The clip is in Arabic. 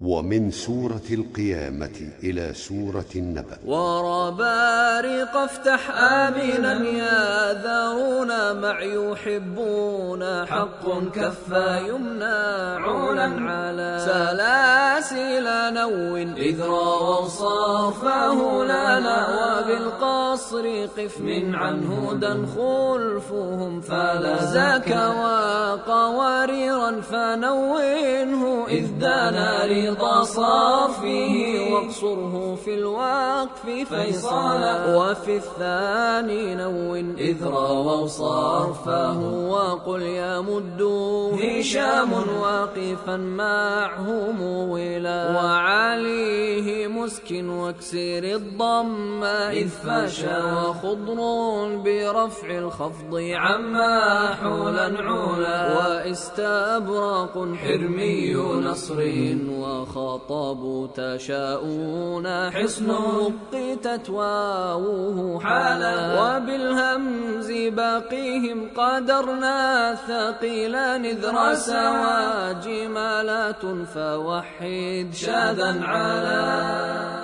ومن سورة القيامة إلى سورة النبأ. وربارق افتح آمنا يا ذارون مع يحبون حق كفا يمنى عونا على سلاسل نو إذ رووا صرفه لنا وبالقصر قف من عنه دن خلفهم فلا زاك وقواريرا فنوينه إذ دانا رضا صافيه واقصره في الوقف فيصالا وفي الثاني نون إذ رووا صرفه وقل مد هشام واقفا معهم ولا وعليه مسك واكسر الضم إذ فشى وخضر برفع الخفض عما حولا علا واستبرق حرمي نصر وخطب تشاؤون حصن قتت واوه حالا وبالهمز باقيهم قدرنا ثقيلا نذر سواجمالات فوحد شاذا علا